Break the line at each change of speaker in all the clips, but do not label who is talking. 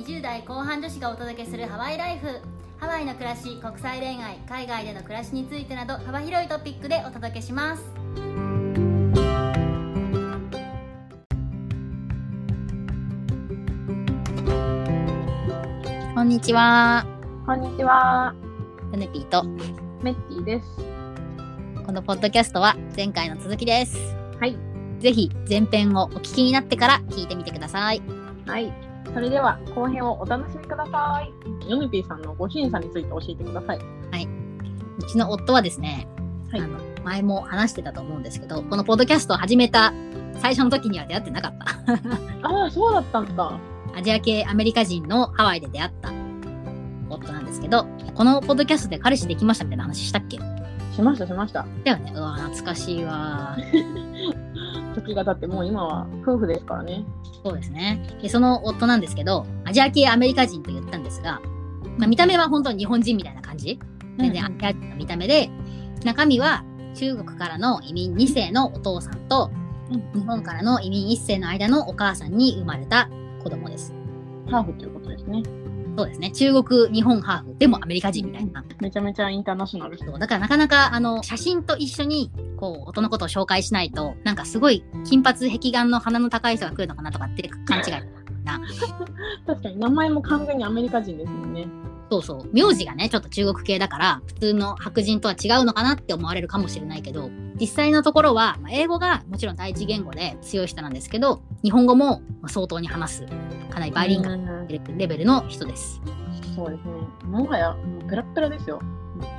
20代後半女子がお届けするハワイライフ。ハワイの暮らし国際恋愛海外での暮らしについてなど幅広いトピックでお届けします。こんにちは。
こんにちは、
ヨネピーと。
メッティです。
このポッドキャストは前回の続きです。
はい。
ぜひ前編をお聞きになってから聞いてみてください。
はい。それでは後編をお楽しみください。ヨネピーさんのご審査について教えてください。
うちの夫はですね、
はい
あの前も話してたと思うんですけどこのポッドキャストを始めた最初の時には出会ってなかった
ああ、そうだったんだ。
アジア系アメリカ人のハワイで出会った夫なんですけどこのポッドキャストで彼氏できましたみたいな話したっけ？
しました、しました。
だよねうわ懐かしいわ
時が経ってもう今は夫婦ですからね。
そうですねでその夫なんですけどアジア系アメリカ人と言ったんですが、まあ、見た目は本当に日本人みたいな感じ？全然アジア人の見た目で中身は中国からの移民2世のお父さんと
うん
日本からの移民1世の間のお母さんに生まれた子供です。
ハーフということですね。
そうですね。中国、日本ハーフ、でもアメリカ人みたいな。
めちゃめちゃインターナショナル。
そうだからなかなか、あの、写真と一緒に、こう、音のことを紹介しないと、なんかすごい、金髪、壁眼の鼻の高い人が来るのかなとかって勘違いな。
確かに名前も完全にアメリカ人ですもんね。
そうそう。名字がね、ちょっと中国系だから、普通の白人とは違うのかなって思われるかもしれないけど、実際のところは、まあ英語がもちろん第一言語で強い人なんですけど、日本語もまあ相当に話す、かなりバイリンガル
ル。
レベルの人です。
そうですね。もはや、ペラッペラですよ。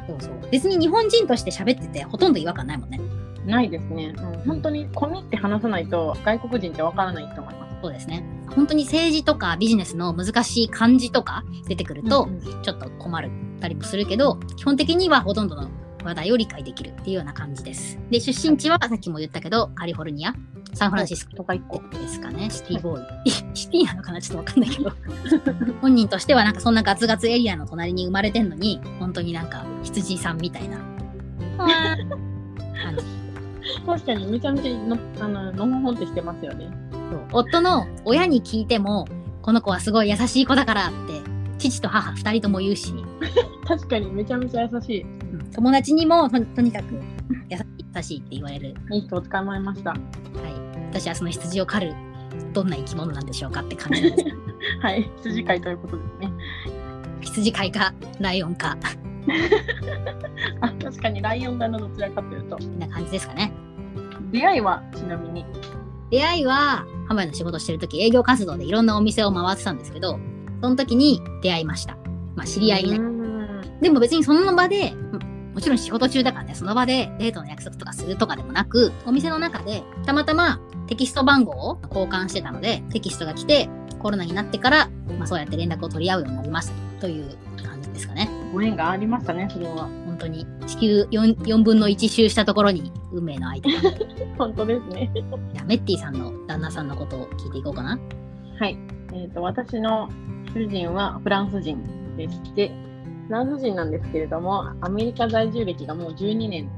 そうそう。別に日本人として喋ってて、ほとんど違和感ないもんね。
ないですね。うん、本当に込みって話さないと外国人ってわからないと思います。
そうですね。本当に政治とかビジネスの難しい漢字とか出てくると
う、んうん
ちょっと困るたりもするけど、基本的にはほとんどの話題を理解できるっていうような感じです。で、出身地はさっきも言ったけど、カリフォルニア、サンフランシスコ
とか一個。
ですかね、シティボーイ。シティなのかな？ちょっとわかんないけど。本人としてはなんかそんなガツガツエリアの隣に生まれてんのに、本当になんか羊さんみたいな 感じ。
確かにめちゃめちゃのあののほほんってしてますよね。
夫の親に聞いても、この子はすごい優しい子だからって、父と母二人とも言うし、
確かにめちゃめちゃ優し
うん友達にもととにかく優しいって言われる。
い。いい人を捕まえました。
はい。私はその羊を狩る、どんな生き物なんでしょうかって感じです。
はい。羊飼いということですね。
羊飼いか、ライオンか、
あ、確かにライオンだのどちらかというと。
みんな感じですかね。
出会いはちなみに。
出会いは、ハワイの仕事してる時営業活動でいろんなお店を回ってたんですけど、その時に出会いました。まあ、知り合いになでも別にその場で、うんもちろん仕事中だからね、その場でデートの約束とかするとかでもなく、お店の中でたまたまテキスト番号を交換してたので、テキストが来て、コロナになってから、まあそうやって連絡を取り合うようになりましたという感じですかね。
ご縁がありましたね、それは。
本当に地球 4, 4分の1周したところに運命の相手
本当ですね。
メッティさんの旦那さんのことを聞いていこうかな。
はい。えっ、と、私の主人はフランス人でして、フランス人なんですけれども、アメリカ在住歴がもう12年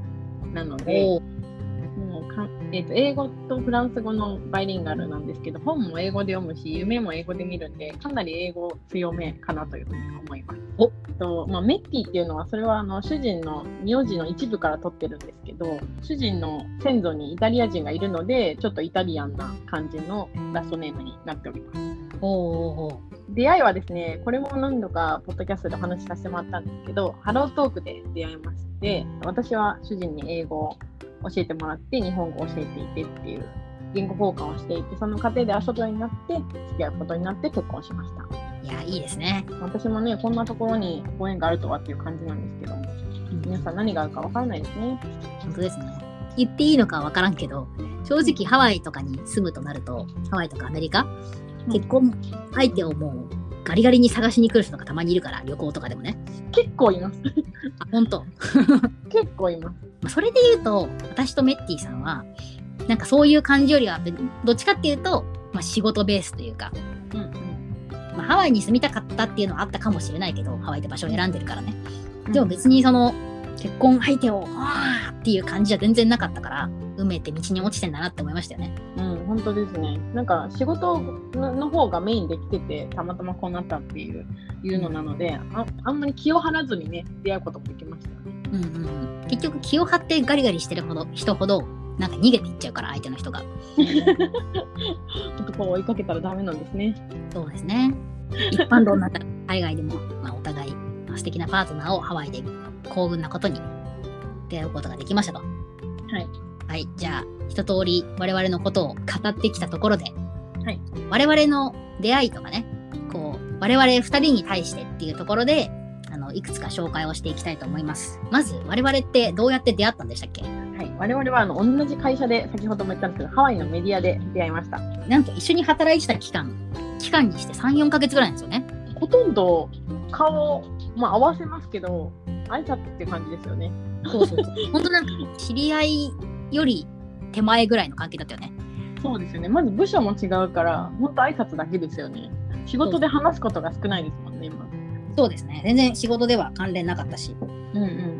なので、もうかえー、と英語とフランス語のバイリンガルなんですけど、本も英語で読むし、夢も英語で見るんで、かなり英語強めかなというふうに思います。
お
とまあ、メッティっていうのは、それはあの主人の名字の一部から取ってるんですけど、主人の先祖にイタリア人がいるので、ちょっとイタリアンな感じのラストネームになっております。
お
出会いはですね、これも何度かポッドキャストでお話しさせてもらったんですけど、ハロートークで出会いまして、私は主人に英語を教えてもらって、日本語を教えていてっていう言語交換をしていて、その過程で遊ぶようになって、付き合うことになって結婚しました。
いや、いいですね。
私もね、こんなところにご縁があるとはっていう感じなんですけども、皆さん何があるかわからないですね。
本当ですね。言っていいのかわからんけど、正直ハワイとかに住むとなると、ハワイとかアメリカ、結婚相手をもうガリガリに探しに来る人がたまにいるから、旅行とかでもね。
結構います。
あ、本当。
結構います。
まあそれで言うと、私とメッティさんは、なんかそういう感じよりは、どっちかっていうと、まあ、仕事ベースというか、
うんうん。
まあ、ハワイに住みたかったっていうのはあったかもしれないけど、ハワイって場所を選んでるからね。でも別にその、結婚相手を、あーっていう感じじゃ全然なかったから運命って道に落ちてんだなって思いましたよね。
うん、本当ですね。なんか仕事の方がメインできてて、たまたまこうなったっていういうのなので、ああんまり気を張らずにね、出会うこともできましたよね。
うんうんうん、結局気を張ってガリガリしてるほど人ほどなんか逃げていっちゃうから相手の人が。
男を追いかけたらダメなんですね。
そうですね。一般論になったら海外でも、まあ、お互いまあ素敵なパートナーをハワイで幸運なことに出会うことができましたと。
はい。
はい、じゃあ一通り我々のことを語ってきたところで、
はい、
我々の出会いとかねこう我々二人に対してっていうところであのいくつか紹介をしていきたいと思います。まず我々ってどうやって出会ったんでしたっけ？
はい、我々はあの同じ会社で、先ほども言ったんですけど、ハワイのメディアで出会いました。
なんと一緒に働いてた期間期間にして34ヶ月ぐらいですよね。
ほとんど顔、まあ、合わせますけど、挨拶っていう感じですよね。
そうそうそう。本当なんか知り合いより手前ぐらいの関係だったよね。
そうですよね。まず部署も違うから、本当挨拶だけですよね。仕事で話すことが少ないですもんね、今。
そうですね。全然仕事では関連なかったし。
うんうんうん。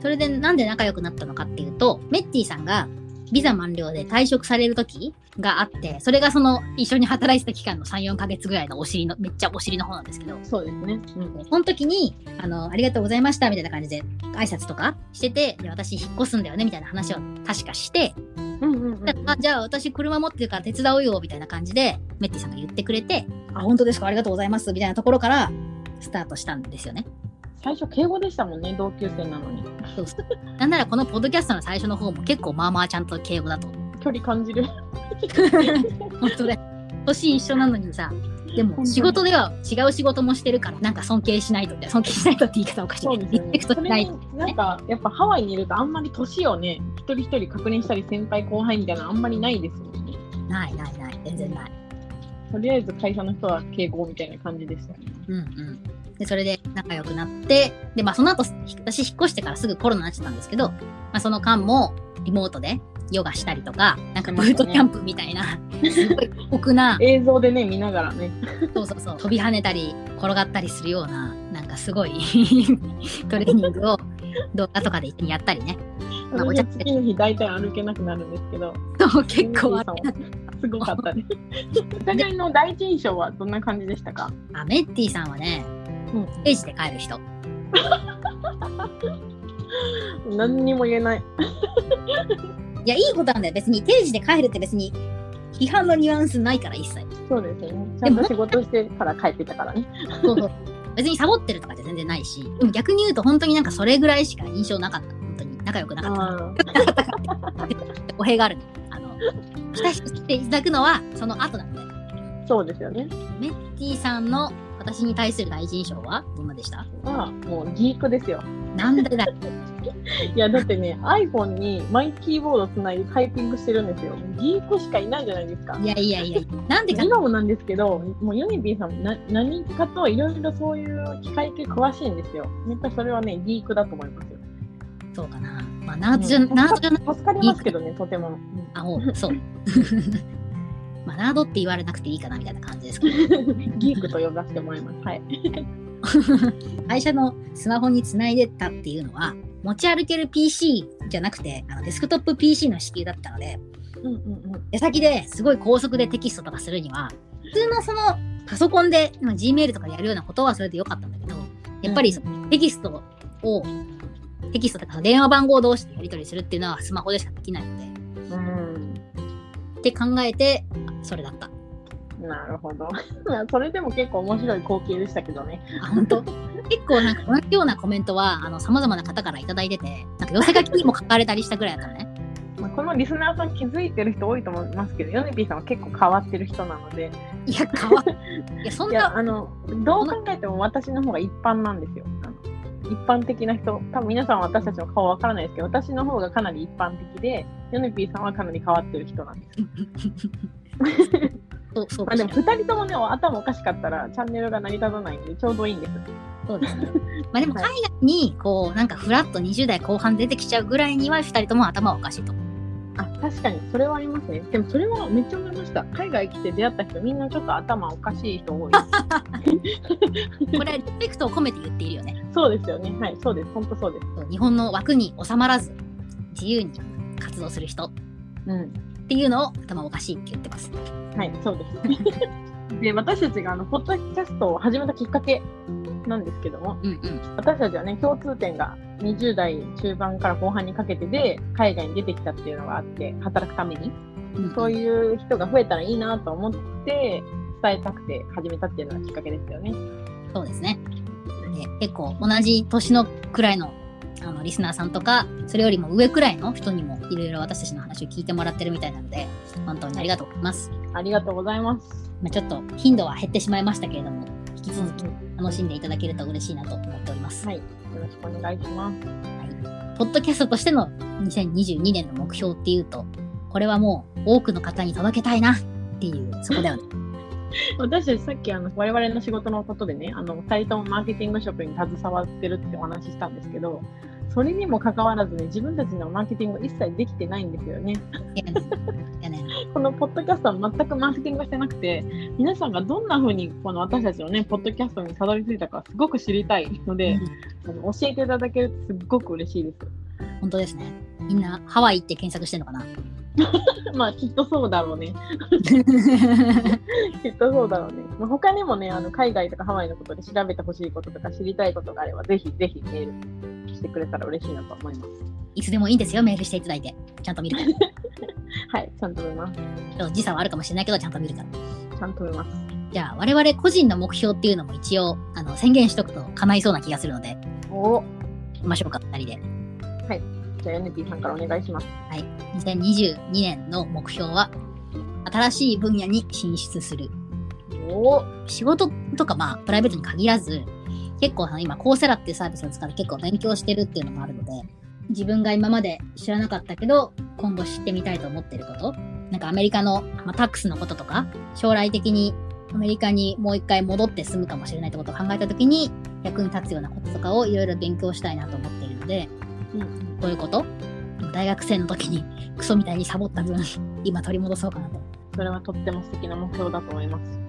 それでなんで仲良くなったのかっていうと、メッティさんがビザ満了で退職される時があって、それがその一緒に働いてた期間の3、4ヶ月ぐらいのお尻の、めっちゃお尻の方なんですけど、
そうですね。うん。
その時に、あの、ありがとうございましたみたいな感じで挨拶とかしてて、で私引っ越すんだよねみたいな話を確かして、
うんうんうん。
あじゃあ私車持ってるから手伝うよみたいな感じでメッティさんが言ってくれて、あ、本当ですか？ありがとうございますみたいなところからスタートしたんですよね。
最初、敬語でしたもんね、同級生なのに。
そうそう。なんならこのポッドキャストの最初の方も結構まあまあちゃんと敬語だと。
距離感じる。
本当だよ。年一緒なのにさ、でも仕事では違う仕事もしてるから、なんか尊敬しないとみたいな、尊敬しないとって言い方おかしいね。
そうですよね
リスペク。トしない
それになんか、やっぱハワイにいるとあんまり年をね、一人一人確認したり、先輩後輩みたいなのあんまりないですもんね。
ないないない、全然ない。
とりあえず会社の人は敬語みたいな感じでしたね。
うんうん。で、それで仲良くなって、で、まあその後、私引っ越してからすぐコロナになっちゃったんですけど、まあその間もリモートでヨガしたりとか、なんかブートキャンプみたいな、すごい過酷な、
映像でね、見ながらね。
そうそうそう、飛び跳ねたり、転がったりするような、なんかすごい トレーニングを動画とかで一緒にやったりね。まあお
私
茶
は次の日大体歩けなくなるんですけど、
そう結構
すごかったです。お互いの第一印象はどんな感じでしたか？
あ、メッティさんはね、
うん
ステージで帰る人。
何にも言えない。
いや、いいことなんだよ。別に定時で帰るって別に批判のニュアンスないから一切。
そうですよね。ちゃんと仕事してから帰ってたからね。
そうそう。別にサボってるとかじゃ全然ないし、でも逆に言うと本当になんかそれぐらいしか印象なかった。本当に仲良くなかった。
あ
語弊 があるね。あの、親しくしていただくのはその後なので。
ーそうですよね。
メッティさんの私に対する第一印象は？どんなでした？
まあ、もうギークですよ。
なんでだ
いや、だってね、iPhone にマイキーボードつないでタイピングしてるんですよ。ギークしかいないじゃないですか。
いやいやいや、なんでか、
今もなんですけど、もうユニビーさんな何かといろいろそういう機械系詳しいんですよ。やっぱりそれはね、ギークだと思いますよ。
そうかな。まあ、ナードじゃ、
うん
ナードじゃない。
助かりますけどね、とても。
あ、おうそう。まあ、ナードって言われなくていいかなみたいな感じですけど。
う んギークと呼ばせてもらいます。はい。
会社のスマホにつないでったっていうのは、持ち歩ける PC じゃなくて、あのデスクトップ PC の支給だったので、
うんうんうん。
出先ですごい高速でテキストとかするには、普通のそのパソコンでまあ Gmail とかやるようなことはそれでよかったんだけど、やっぱりそのテキストを、テキストとか電話番号同士でやり取りするっていうのはスマホでしかできないので、
うん
って考えて、それだった。
なるほど。ま あそれでも結構面白い光景でしたけどね。
あ、本当？結構なんか同じようなコメントは、あの、様々な方からいただいてて、なんか寄せ書きにも書かれたりしたぐらいだったのね。
まあ、このリスナーさん気づいてる人多いと思いますけど、ヨネピーさんは結構変わってる人なので、
いや、変わっ いや、そん
いや、
な、
あの、どう考えても私の方が一般なんですよ。一般的な人、多分皆さんは私たちの顔わからないですけど、私の方がかなり一般的で、ヨネピーさんはかなり変わってる人なんですよ。
そう、そう
まあでも
かしら
2人ともね、頭おかしかったらチャンネルが成り立たないんで、ちょうどいいんです。
そうですね。まあでも
はい
海外に、こう、なんかフラッと20代後半出てきちゃうぐらいには、2人とも頭おかしいと。
あ、確かに、それはありますね。でもそれはめっちゃ思いました。海外来て出会った人、みんなちょっと頭おかしい人多い。
これはリスペクトを込めて言っているよね。
そうですよね。はい、そうです。本当そうです。
日本の枠に収まらず、自由に活動する人っ
うん。
ていうのを頭おかしいって言ってます。
はい、そうです。で、私たちがあの、ポッドキャストを始めたきっかけなんですけども、
うんうん。
私たちはね、共通点が20代中盤から後半にかけてで、海外に出てきたっていうのがあって、働くために。
うん
そういう人が増えたらいいなと思って、伝えたくて始めたっていうのがきっかけですよね。
そうですね。で結構同じ年のくらいのあのリスナーさんとか、それよりも上くらいの人にもいろいろ私たちの話を聞いてもらってるみたいなので、本当にありがとうございます。
ありがとうございます。
まあ、ちょっと頻度は減ってしまいましたけれども、引き続き楽しんでいただけると嬉しいなと思っております。
はい、よろしくお願いします。
ポッドキャストとしての2022年の目標っていうと、これはもう多くの方に届けたいなっていう、そこだよね。
私たちさっきあの我々の仕事のことでね、あの2人ともマーケティング職に携わってるってお話ししたんですけど、それにもかかわらずね、自分たちのマーケティング一切できてないんですよね。このポッドキャストは全くマーケティングしてなくて、皆さんがどんな風にこの私たちのね、ポッドキャストにたどり着いたかすごく知りたいので、あの教えていただけるとすっごく嬉しいです。
本当ですね。みんなハワイって検索してんのかな？
まあきっとそうだろうね。きっとそうだろうね。まあ、他にもね、あの海外とかハワイのことで調べてほしいこととか知りたいことがあれば、ぜひぜひメールしてくれたら嬉しいなと思います。
いつでもいいんですよ、メールしていただいて。ちゃんと見るから。ち
はい、ちゃんと見ます。
ょっと時差はあるかもしれないけど、ちゃんと見るから。
ちゃんと見ます。
じゃあ、我々個人の目標っていうのも一応、あの、宣言しとくと叶いそうな気がするので、
お
行きましょうか、二人で。
じゃあ、NP さんからお願いします。
はい。2022年の目標は、新しい分野に進出する。
お
仕事とか、まあ、プライベートに限らず、結構今、コーセラっていうサービスを使って結構勉強してるっていうのもあるので、自分が今まで知らなかったけど、今後知ってみたいと思ってること、なんかアメリカの、まあ、タックスのこととか、将来的にアメリカにもう一回戻って住むかもしれないってことを考えたときに、役に立つようなこととかをいろいろ勉強したいなと思っているので、
うんうん
こういうこと？大学生の時にクソみたいにサボった分、今取り戻そうかなと。
それはとっても素敵な目標だと思います。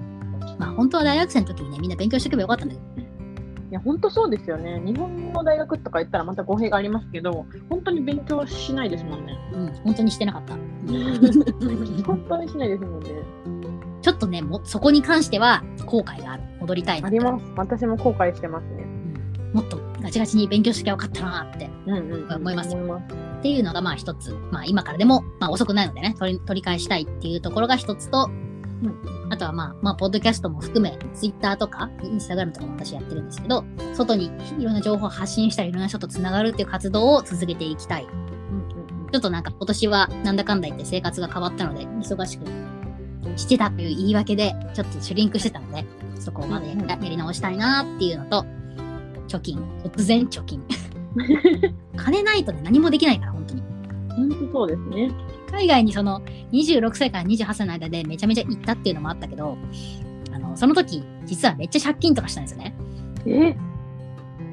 まあ本当は大学生の時にね、みんな勉強しておけばよかったんだけど、
いや、本当そうですよね。日本の大学とか言ったらまた語弊がありますけど、本当に勉強しないですもんね。
うん、本当にしてなかった。
本当にしないですもんね。
ちょっとね、もそこに関しては後悔がある。戻りたいな
あります。私も後悔してますね。
うんもっとガチガチに勉強しときゃよかったなって。
うんうん、
思います
思います。
っていうのがまあ一つ。まあ今からでも、まあ遅くないのでね、取り取り返したいっていうところが一つと、あとはまあ、まあ、ポッドキャストも含め、ツイッターとか、インスタグラムとかも私やってるんですけど、外にいろんな情報を発信したり、いろんな人と繋がるっていう活動を続けていきたい。
うんうん
ちょっとなんか今年はなんだかんだ言って生活が変わったので、忙しくしてたという言い訳で、ちょっとシュリンクしてたので、そこをまだや
うんうん
やり直したいなっていうのと、貯金。突然貯金。金ないとね、何もできないから、本当に。
本当そうですね。
海外にその26歳から28歳の間でめちゃめちゃ行ったっていうのもあったけど、あの、その時、実はめっちゃ借金とかしたんですよね。
え？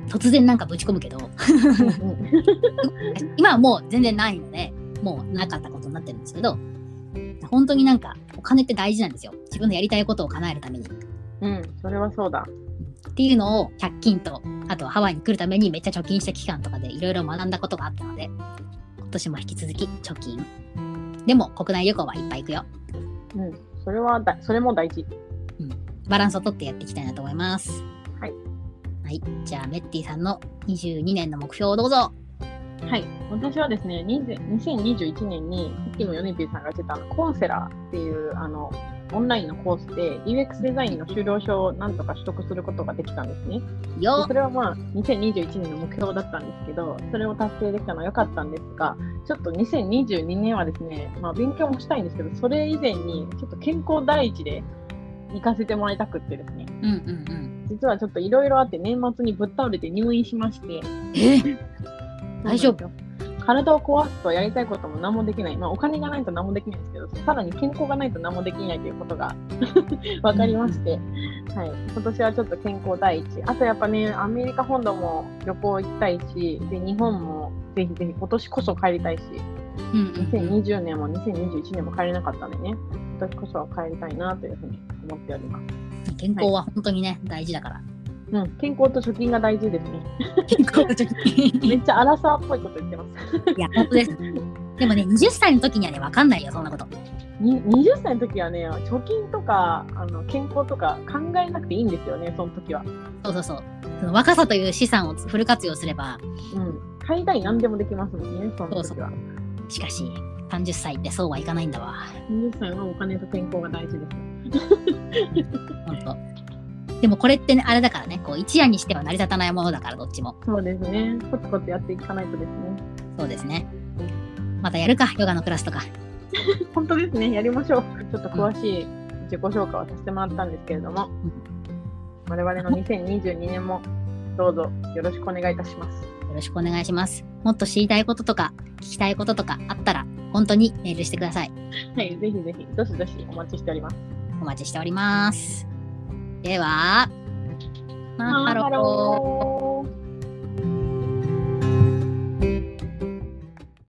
突然なんかぶち込むけど、今はもう全然ないので、もうなかったことになってるんですけど、本当になんかお金って大事なんですよ。自分のやりたいことを叶えるために。っ
うん、それはそうだ。
ていうのを借金と、あとはハワイに来るためにめっちゃ貯金した期間とかでいろいろ学んだことがあったので、今年も引き続き貯金。でも国内旅行はいっぱい行くよ。
うん、それはだ、それも大事。
バランスをとってやっていきたいなと思います。
はい。
はい。じゃあ、メッティさんの22年の目標をどうぞ。
はい。私はですね、20 2021年に、さっきもヨネピーさんが言ってたコンセラっていう、あの、オンラインのコースで UX デザインの修了証をなんとか取得することができたんですね。で
よ
それはまあ2021年の目標だったんですけど、それを達成できたのは良かったんですが、ちょっと2022年はですね、まあ勉強もしたいんですけど、それ以前にちょっと健康第一で行かせてもらいたくってですね、
うんうんうん。
実はちょっといろいろあって年末にぶっ倒れて入院しまして、
え？大丈夫？
体を壊すとやりたいことも何もできない。まあお金がないと何もできないんですけど、さらに健康がないと何もできないということが 分かりまして、はい。今年はちょっと健康第一。あとやっぱね、アメリカ本土も旅行行きたいし、で、日本もぜひぜひ今年こそ帰りたいし、
うんうんうん。
2020年も2021年も帰れなかったんでね、今年こそは帰りたいなというふうに思っております。
健康は本当にね、大事だから。
うん、健康と貯金が大事ですね。
健康と貯金。
めっちゃアラサーっぽいこと言ってます。
いや、本当です。でもね、20歳の時にはね、わかんないよ、そんなこと。
に20歳の時はね、貯金とかあの健康とか考えなくていいんですよね、その時は。
そうそうそう。その若さという資産をフル活用すれば、
うん。買いたい何でもできますもんね、その時は。
しかし、30歳ってそうはいかないんだわ。
20歳はお金と健康が大事です。
本当。でもこれってね、あれだからね、こう一夜にしては成り立たないものだから、どっちも。
そうですね。コツコツやっていかないとですね。
そうですね。またやるか、ヨガのクラスとか。
本当ですね。やりましょう。ちょっと詳しい自己紹介をさせてもらったんですけれども、我々の2022年もどうぞよろしくお願いいたします。
よろしくお願いします。もっと知りたいこととか、聞きたいこととかあったら、本当にメールしてください。
はい、ぜひぜひ、どしどしお待ちしております。
お待ちしております。では、マハロー。
ハロー